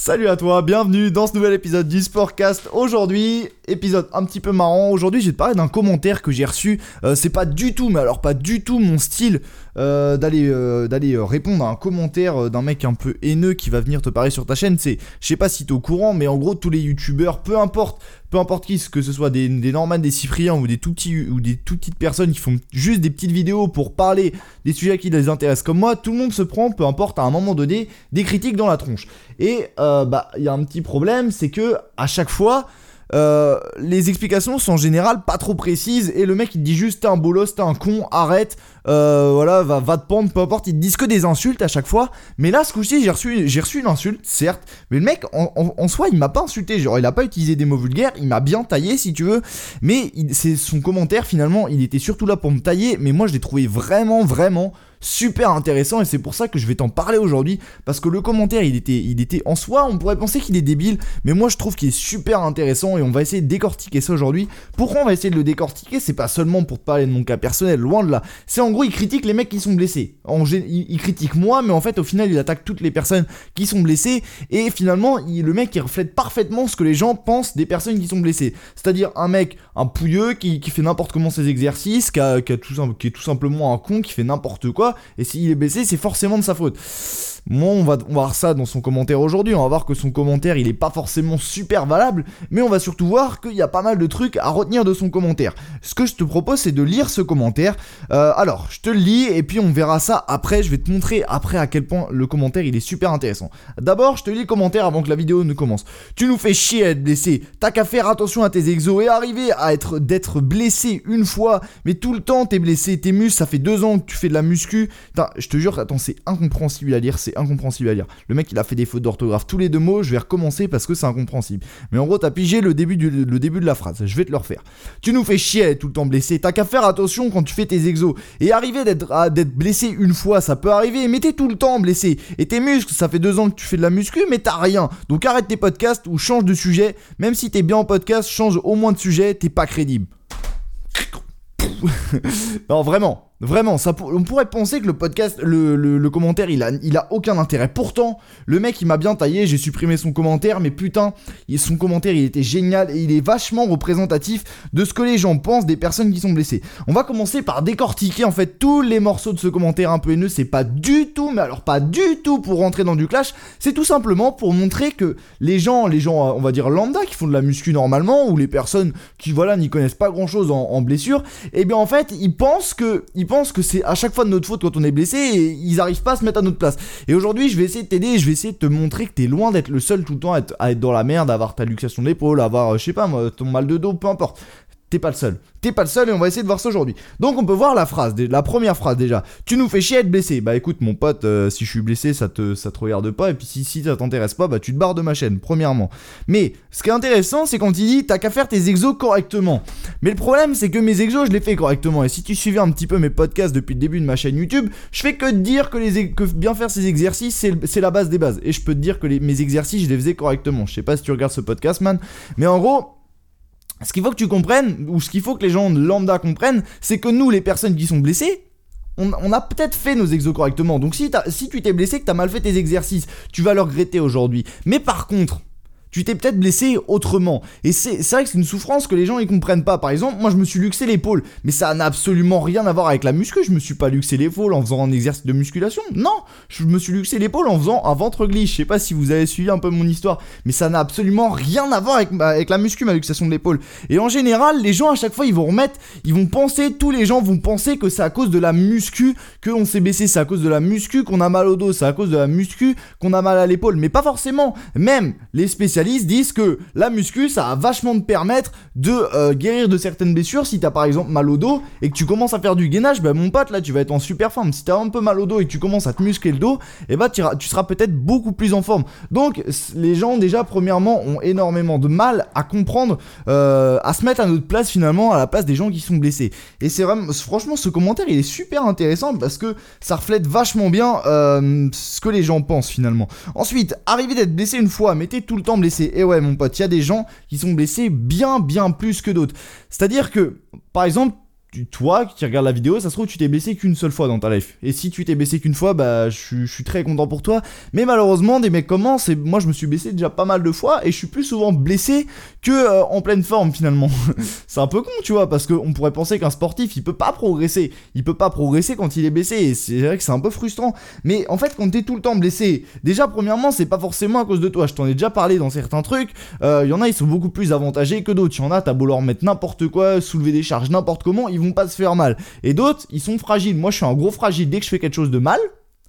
Salut à toi, bienvenue dans ce nouvel épisode du Sportcast. Aujourd'hui, épisode un petit peu marrant. Aujourd'hui, je vais te parler d'un commentaire que j'ai reçu. Euh, c'est pas du tout, mais alors pas du tout mon style euh, d'aller euh, répondre à un commentaire d'un mec un peu haineux qui va venir te parler sur ta chaîne. C'est, je sais pas si t'es au courant, mais en gros, tous les youtubeurs, peu importe, peu importe qui, que ce soit des, des des Cypriens ou des tout petits ou des tout petites personnes qui font juste des petites vidéos pour parler des sujets qui les intéressent comme moi, tout le monde se prend, peu importe, à un moment donné, des critiques dans la tronche. Et euh, bah, il y a un petit problème, c'est que à chaque fois, euh, les explications sont en général pas trop précises et le mec il dit juste t'es un bolos, t'es un con, arrête, euh, voilà, va, te pendre, peu importe, ils te disent que des insultes à chaque fois. Mais là, ce coup-ci, j'ai reçu, j'ai reçu une insulte, certes, mais le mec en, soi, il m'a pas insulté, genre il a pas utilisé des mots vulgaires, il m'a bien taillé si tu veux, mais c'est son commentaire finalement, il était surtout là pour me tailler, mais moi je l'ai trouvé vraiment, vraiment super intéressant et c'est pour ça que je vais t'en parler aujourd'hui parce que le commentaire il était il était en soi on pourrait penser qu'il est débile mais moi je trouve qu'il est super intéressant et on va essayer de décortiquer ça aujourd'hui. Pourquoi on va essayer de le décortiquer? C'est pas seulement pour parler de mon cas personnel loin de là. C'est en gros il critique les mecs qui sont blessés. En, il, il, critique moi mais en fait au final il attaque toutes les personnes qui sont blessées et finalement le mec il reflète parfaitement ce que les gens pensent des personnes qui sont blessées. C'est à dire un mec un pouilleux qui, fait n'importe comment ses exercices qui est tout simplement un con qui fait n'importe quoi et s'il est blessé, c'est forcément de sa faute. Moi, on va, voir ça dans son commentaire aujourd'hui. On va voir que son commentaire, il est pas forcément super valable, mais on va surtout voir qu'il y a pas mal de trucs à retenir de son commentaire. Ce que je te propose, c'est de lire ce commentaire. Euh, alors, je te le lis et puis on verra ça après. Je vais te montrer après à quel point le commentaire, il est super intéressant. D'abord, je te lis le commentaire avant que la vidéo ne commence. Tu nous fais chier à être blessé. T'as qu'à faire attention à tes exos et arriver à être d'être blessé une fois, mais tout le temps t'es blessé, tes muscles, ça fait deux ans que tu fais de la muscu. je te jure, attends, c'est incompréhensible à lire, c'est incompréhensible à lire. Le mec, il a fait des fautes d'orthographe. Tous les deux mots, je vais recommencer parce que c'est incompréhensible. Mais en gros, t'as pigé le début, de la phrase. Je vais te le refaire. Tu nous fais chier tout le temps blessé. T'as qu'à faire attention quand tu fais tes exos. Et arriver d'être, d'être blessé une fois, ça peut arriver. Mais t'es tout le temps blessé. Et tes muscles, ça fait deux ans que tu fais de la muscu, mais t'as rien. Donc arrête tes podcasts ou change de sujet. Même si t'es bien en podcast, change au moins de sujet. T'es pas crédible. non, vraiment. Vraiment, ça on pourrait penser que le podcast, le, commentaire, il a, il a aucun intérêt. Pourtant, le mec, il m'a bien taillé, j'ai supprimé son commentaire, mais putain, son commentaire, il était génial et il est vachement représentatif de ce que les gens pensent des personnes qui sont blessées. On va commencer par décortiquer en fait tous les morceaux de ce commentaire un peu haineux. C'est pas du tout, mais alors pas du tout pour rentrer dans du clash. C'est tout simplement pour montrer que les gens, les gens, on va dire lambda, qui font de la muscu normalement, ou les personnes qui, voilà, n'y connaissent pas grand chose en, blessure, et eh bien en fait, ils pensent que, pensent que c'est à chaque fois de notre faute quand on est blessé et ils arrivent pas à se mettre à notre place. Et aujourd'hui, je vais essayer de t'aider je vais essayer de te montrer que t'es loin d'être le seul tout le temps à être, dans la merde, à avoir ta luxation d'épaule, à avoir, euh, je sais pas moi, ton mal de dos, peu importe. T'es pas le seul. T'es pas le seul et on va essayer de voir ça aujourd'hui. Donc on peut voir la phrase, la première phrase déjà. Tu nous fais chier à être blessé. Bah écoute mon pote, euh, si je suis blessé, ça te, ça te regarde pas. Et puis si, ça t'intéresse pas, bah tu te barres de ma chaîne, premièrement. Mais ce qui est intéressant, c'est quand il dit t'as qu'à faire tes exos correctement. Mais le problème, c'est que mes exos, je les fais correctement. Et si tu suivais un petit peu mes podcasts depuis le début de ma chaîne YouTube, je fais que dire que, les, que bien faire ces exercices, c'est la base des bases. Et je peux te dire que mes exercices, je les faisais correctement. Je sais pas si tu regardes ce podcast, man. Mais en gros, ce qu'il faut que tu comprennes, ou ce qu'il faut que les gens lambda comprennent, c'est que nous, les personnes qui sont blessées, on, a peut-être fait nos exos correctement. Donc si, si tu t'es blessé, que t'as mal fait tes exercices, tu vas le regretter aujourd'hui. Mais par contre, tu t'es peut-être blessé autrement. Et c'est vrai que c'est une souffrance que les gens ils comprennent pas. Par exemple, moi je me suis luxé l'épaule, mais ça n'a absolument rien à voir avec la muscu. Je me suis pas luxé l'épaule en faisant un exercice de musculation. Non, je me suis luxé l'épaule en faisant un ventre glisse. Je sais pas si vous avez suivi un peu mon histoire, mais ça n'a absolument rien à voir avec, avec la muscu, ma luxation de l'épaule. Et en général, les gens à chaque fois ils vont remettre, ils vont penser, tous les gens vont penser que c'est à cause de la muscu qu'on s'est baissé, c'est à cause de la muscu qu'on a mal au dos, c'est à cause de la muscu qu'on a mal à l'épaule. Mais pas forcément. Même les spécialistes disent que la muscu, ça va vachement te permettre de euh, guérir de certaines blessures. Si t'as par exemple mal au dos et que tu commences à faire du gainage, bah mon pote, là, tu vas être en super forme. Si t'as un peu mal au dos et que tu commences à te muscler le dos, et eh bah tu, tu seras peut-être beaucoup plus en forme. Donc, les gens, déjà, premièrement, ont énormément de mal à comprendre, euh, à se mettre à notre place finalement, à la place des gens qui sont blessés. Et c'est vraiment, franchement, ce commentaire, il est super intéressant parce que ça reflète vachement bien euh, ce que les gens pensent finalement. Ensuite, arriver d'être blessé une fois, mettez tout le temps blessé et ouais, mon pote, il y a des gens qui sont blessés bien, bien plus que d'autres. C'est-à-dire que, par exemple, toi qui regardes la vidéo, ça se trouve tu t'es blessé qu'une seule fois dans ta life. Et si tu t'es blessé qu'une fois, bah je suis très content pour toi. Mais malheureusement, des mecs commencent et moi je me suis blessé déjà pas mal de fois et je suis plus souvent blessé que euh, en pleine forme finalement. c'est un peu con, tu vois, parce qu'on pourrait penser qu'un sportif il peut pas progresser, il peut pas progresser quand il est blessé. Et c'est vrai que c'est un peu frustrant. Mais en fait, quand t'es tout le temps blessé, déjà premièrement, c'est pas forcément à cause de toi. Je t'en ai déjà parlé dans certains trucs. Il euh, y en a, ils sont beaucoup plus avantagés que d'autres. Il y en a, t'as beau leur mettre n'importe quoi, soulever des charges n'importe comment, vont pas se faire mal. Et d'autres, ils sont fragiles. Moi, je suis un gros fragile. Dès que je fais quelque chose de mal,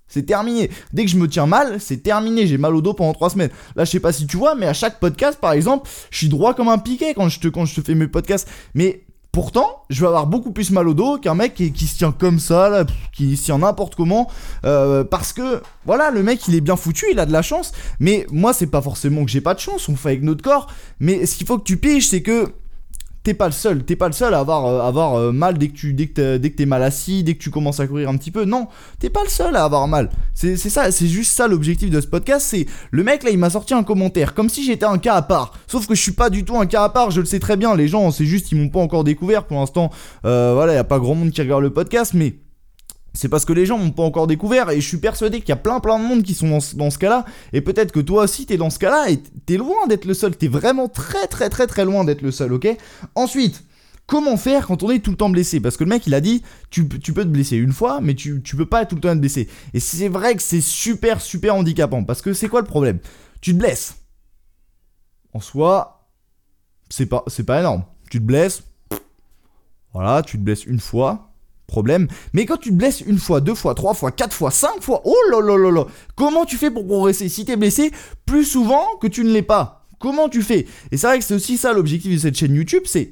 c'est terminé. Dès que je me tiens mal, c'est terminé. J'ai mal au dos pendant 3 semaines. Là, je sais pas si tu vois, mais à chaque podcast, par exemple, je suis droit comme un piquet quand je te, quand je te fais mes podcasts. Mais Pourtant, je vais avoir beaucoup plus mal au dos qu'un mec qui, se tient comme ça, qui se tient n'importe comment, euh, parce que voilà, le mec il est bien foutu, il a de la chance, mais moi c'est pas forcément que j'ai pas de chance, on fait avec notre corps, mais ce qu'il faut que tu piges, c'est que t'es pas le seul, t'es pas le seul à avoir, euh, euh, mal dès que tu que dès t'es mal assis, dès que tu commences à courir un petit peu. Non, t'es pas le seul à avoir mal. C'est ça, c'est juste ça l'objectif de ce podcast. C'est le mec là, il m'a sorti un commentaire comme si j'étais un cas à part. Sauf que je suis pas du tout un cas à part. Je le sais très bien. Les gens, c'est juste ils m'ont pas encore découvert pour l'instant. Euh, voilà, y a pas grand monde qui regarde le podcast, mais c'est parce que les gens m'ont pas encore découvert et je suis persuadé qu'il y a plein plein de monde qui sont dans, ce cas-là et peut-être que toi aussi t'es dans ce cas-là et t'es loin d'être le seul, t'es vraiment très très très très loin d'être le seul, ok? Ensuite, comment faire quand on est tout le temps blessé? Parce que le mec il a dit tu, peux te blesser une fois mais tu, tu peux pas tout le temps être blessé. Et c'est vrai que c'est super super handicapant parce que c'est quoi le problème? Tu te blesses. En soi, c'est pas, c'est pas énorme. Tu te blesses, voilà, tu te blesses une fois, problème. Mais quand tu te blesses une fois, deux fois, trois fois, quatre fois, cinq fois, oh là comment tu fais pour progresser si t'es blessé plus souvent que tu ne l'es pas Comment tu fais? Et c'est vrai que c'est aussi ça l'objectif de cette chaîne YouTube, c'est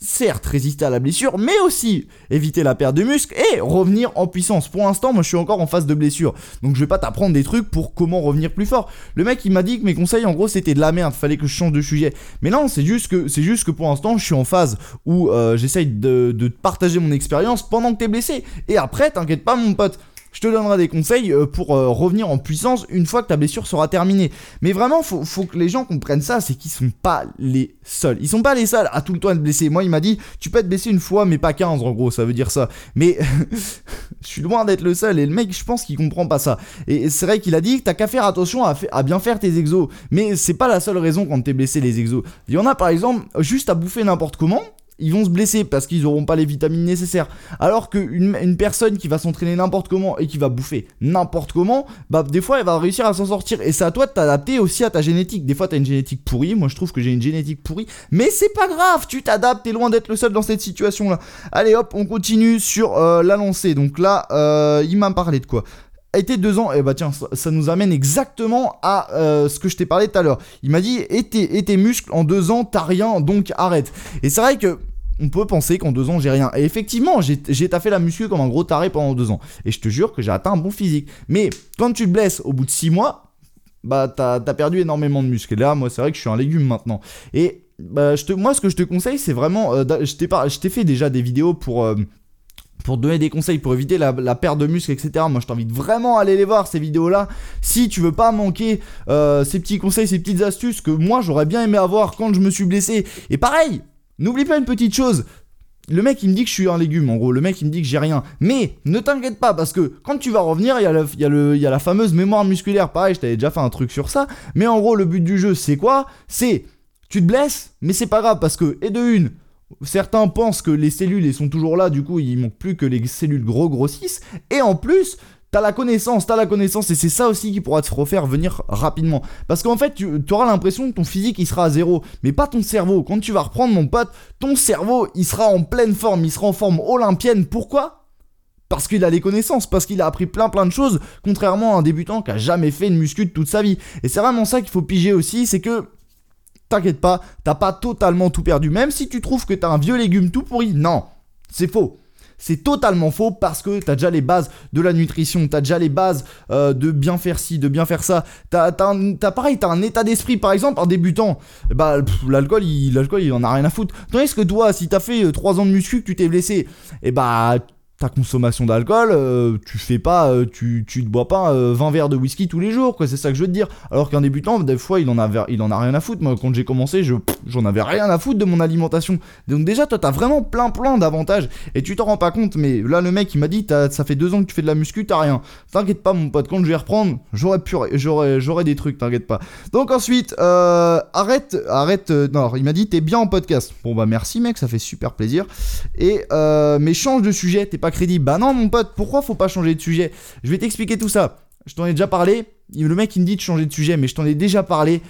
certes résister à la blessure, mais aussi éviter la perte de muscle et revenir en puissance. Pour l'instant, moi je suis encore en phase de blessure, donc je vais pas t'apprendre des trucs pour comment revenir plus fort. Le mec il m'a dit que mes conseils en gros c'était de la merde, fallait que je change de sujet. Mais non, c'est juste que juste que pour l'instant je suis en phase où euh, j'essaye de partager mon expérience pendant que t'es blessé. Et après, t'inquiète pas mon pote je te donnerai des conseils euh, pour euh, revenir en puissance une fois que ta blessure sera terminée. Mais vraiment, faut, faut que les gens comprennent ça, c'est qu'ils sont pas les seuls. Ils sont pas les seuls à tout le temps être blessés. Moi, il m'a dit, tu peux être blessé une fois, mais pas 15 en gros, ça veut dire ça. Mais je suis loin d'être le seul et le mec, je pense qu'il comprend pas ça. Et c'est vrai qu'il a dit t'as qu'à faire attention à, à, bien faire tes exos. Mais c'est pas la seule raison quand t'es blessé les exos. Il y en a par exemple juste à bouffer n'importe comment ils vont se blesser parce qu'ils n'auront pas les vitamines nécessaires. Alors qu'une une personne qui va s'entraîner n'importe comment et qui va bouffer n'importe comment, bah des fois elle va réussir à s'en sortir. Et c'est à toi de t'adapter aussi à ta génétique. Des fois t'as une génétique pourrie, moi je trouve que j'ai une génétique pourrie, mais c'est pas grave, tu t'adaptes, t'es loin d'être le seul dans cette situation là. Allez hop, on continue sur euh, la lancée. Donc là, euh, il m'a parlé de quoi? Été deux ans, et bah tiens, ça, nous amène exactement à euh, ce que je t'ai parlé tout à l'heure. Il m'a dit, et tes, muscles en deux ans, t'as rien, donc arrête. Et c'est vrai que on peut penser qu'en deux ans j'ai rien. Et effectivement, j'ai taffé la muscu comme un gros taré pendant deux ans. Et je te jure que j'ai atteint un bon physique. Mais quand tu te blesses au bout de six mois, bah t'as as perdu énormément de muscles. Et là, moi c'est vrai que je suis un légume maintenant. Et bah, moi ce que je te conseille, c'est vraiment, euh, je t'ai fait déjà des vidéos pour euh, pour donner des conseils pour éviter la, perte de muscles, etc. Moi, je t'invite vraiment à aller les voir ces vidéos-là. Si tu veux pas manquer euh, ces petits conseils, ces petites astuces que moi j'aurais bien aimé avoir quand je me suis blessé. Et pareil, n'oublie pas une petite chose. Le mec il me dit que je suis un légume en gros, le mec il me dit que j'ai rien. Mais ne t'inquiète pas parce que quand tu vas revenir, il y, a la fameuse mémoire musculaire. Pareil, je t'avais déjà fait un truc sur ça. Mais en gros, le but du jeu c'est quoi? C'est tu te blesses, mais c'est pas grave parce que, et de une, Certains pensent que les cellules elles sont toujours là, du coup il manque plus que les cellules gros grossissent. Et en plus, t'as la connaissance, t'as la connaissance, et c'est ça aussi qui pourra te refaire venir rapidement. Parce qu'en fait, tu auras l'impression que ton physique il sera à zéro, mais pas ton cerveau. Quand tu vas reprendre mon pote, ton cerveau il sera en pleine forme, il sera en forme olympienne. Pourquoi? Parce qu'il a les connaissances, parce qu'il a appris plein plein de choses, contrairement à un débutant qui a jamais fait une muscu de toute sa vie. Et c'est vraiment ça qu'il faut piger aussi, c'est que t'inquiète pas, t'as pas totalement tout perdu. Même si tu trouves que t'as un vieux légume tout pourri, non, c'est faux. C'est totalement faux parce que t'as déjà les bases de la nutrition, t'as déjà les bases euh, de bien faire ci, de bien faire ça. T'as, as, pareil, t'as un état d'esprit, par exemple, en débutant. Bah, l'alcool, il, l'alcool, il en a rien à foutre. Tandis que toi, si t'as fait 3 euh, ans de muscu, que tu t'es blessé, et eh bah, ta consommation d'alcool, euh, tu fais pas, euh, tu, tu te bois pas 20 verres de whisky tous les jours, quoi, c'est ça que je veux te dire. Alors qu'un débutant, des fois, il en, avait, il en a rien à foutre. Moi, quand j'ai commencé, je, j'en avais rien à foutre de mon alimentation. Donc déjà, toi, t'as vraiment plein plein d'avantages et tu t'en rends pas compte. Mais là, le mec, il m'a dit, ça fait deux ans que tu fais de la muscu, t'as rien. T'inquiète pas, mon pote, quand je vais reprendre, j'aurai j'aurai, j'aurai des trucs, t'inquiète pas. Donc ensuite, arrête, arrête. non, il m'a dit, t'es bien en podcast. Bon bah merci, mec, ça fait super plaisir. Et mais change de sujet, t'es pas Bah non, mon pote, pourquoi faut pas changer de sujet? Je vais t'expliquer tout ça. Je t'en ai déjà parlé. Le mec, il me dit de changer de sujet, mais je t'en ai déjà parlé.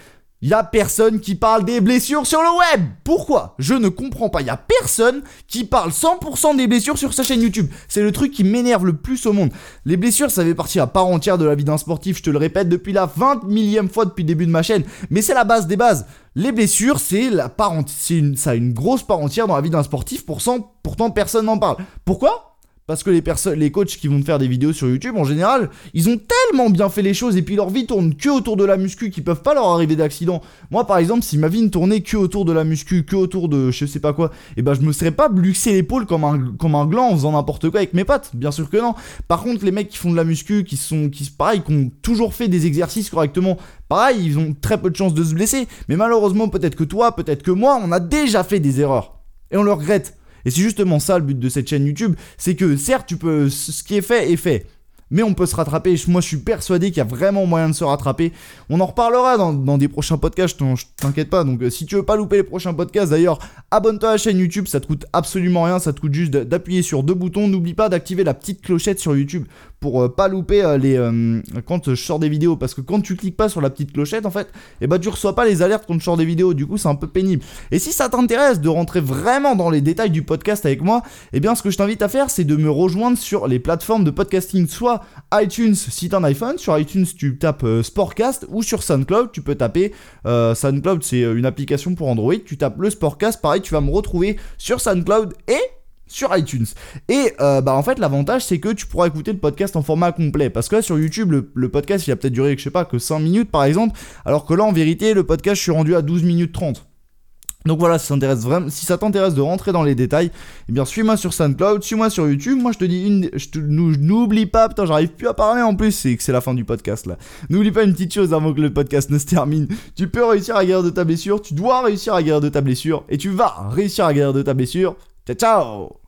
Il a personne qui parle des blessures sur le web. Pourquoi? Je ne comprends pas. Il y a personne qui parle 100% des blessures sur sa chaîne YouTube. C'est le truc qui m'énerve le plus au monde. Les blessures, ça fait partie à part entière de la vie d'un sportif. Je te le répète depuis la 20 millième fois depuis le début de ma chaîne. Mais c'est la base des bases. Les blessures, c'est la part une, ça a une grosse part entière dans la vie d'un sportif. pourtant, personne n'en parle. Pourquoi? Parce que les personnes, les coachs qui vont te faire des vidéos sur YouTube, en général, ils ont tellement bien fait les choses et puis leur vie tourne que autour de la muscu qu'ils peuvent pas leur arriver d'accident. Moi, par exemple, si ma vie ne tournait que autour de la muscu, que autour de je sais pas quoi, et eh ben je me serais pas luxé l'épaule comme un, comme un gland en faisant n'importe quoi avec mes potes. Bien sûr que non. Par contre, les mecs qui font de la muscu, qui sont, qui, pareil, qui ont toujours fait des exercices correctement, pareil, ils ont très peu de chances de se blesser. Mais malheureusement, peut-être que toi, peut-être que moi, on a déjà fait des erreurs. Et on le regrette. Et c'est justement ça le but de cette chaîne YouTube, c'est que certes tu peux, ce qui est fait est fait, mais on peut se rattraper. Moi, je suis persuadé qu'il y a vraiment moyen de se rattraper. On en reparlera dans, des prochains podcasts, je t'inquiète pas. Donc, euh, si tu veux pas louper les prochains podcasts, d'ailleurs, abonne-toi à la chaîne YouTube, ça te coûte absolument rien, ça te coûte juste d'appuyer sur deux boutons. N'oublie pas d'activer la petite clochette sur YouTube pour euh, pas louper euh, les quand je sors des vidéos. Parce que quand tu cliques pas sur la petite clochette en fait et eh ben tu reçois pas les alertes quand je sors des vidéos. Du coup c'est un peu pénible. Et si ça t'intéresse de rentrer vraiment dans les détails du podcast avec moi et eh bien ce que je t'invite à faire c'est de me rejoindre sur les plateformes de podcasting soit iTunes si t'as un iPhone. Sur iTunes tu tapes Sportcast ou sur SoundCloud tu peux taper SoundCloud c'est une application pour Android. Tu tapes le Sportcast. Pareil tu vas me retrouver sur SoundCloud et sur iTunes. Et euh, bah en fait l'avantage c'est que tu pourras écouter le podcast en format complet. Parce que là sur YouTube le, podcast il a peut-être duré je sais pas que 5 minutes par exemple. Alors que là en vérité le podcast je suis rendu à 12 minutes 30. Donc voilà, si ça t'intéresse vraiment, si ça t'intéresse de rentrer dans les détails, eh bien suis-moi sur SoundCloud, suis-moi sur YouTube. Moi je te dis une, je n'oublie pas, putain, j'arrive plus à parler en plus, c'est que c'est la fin du podcast là. N'oublie pas une petite chose avant que le podcast ne se termine. Tu peux réussir à guérir de ta blessure, tu dois réussir à guérir de ta blessure, et tu vas réussir à guérir de ta blessure. Chao, chao.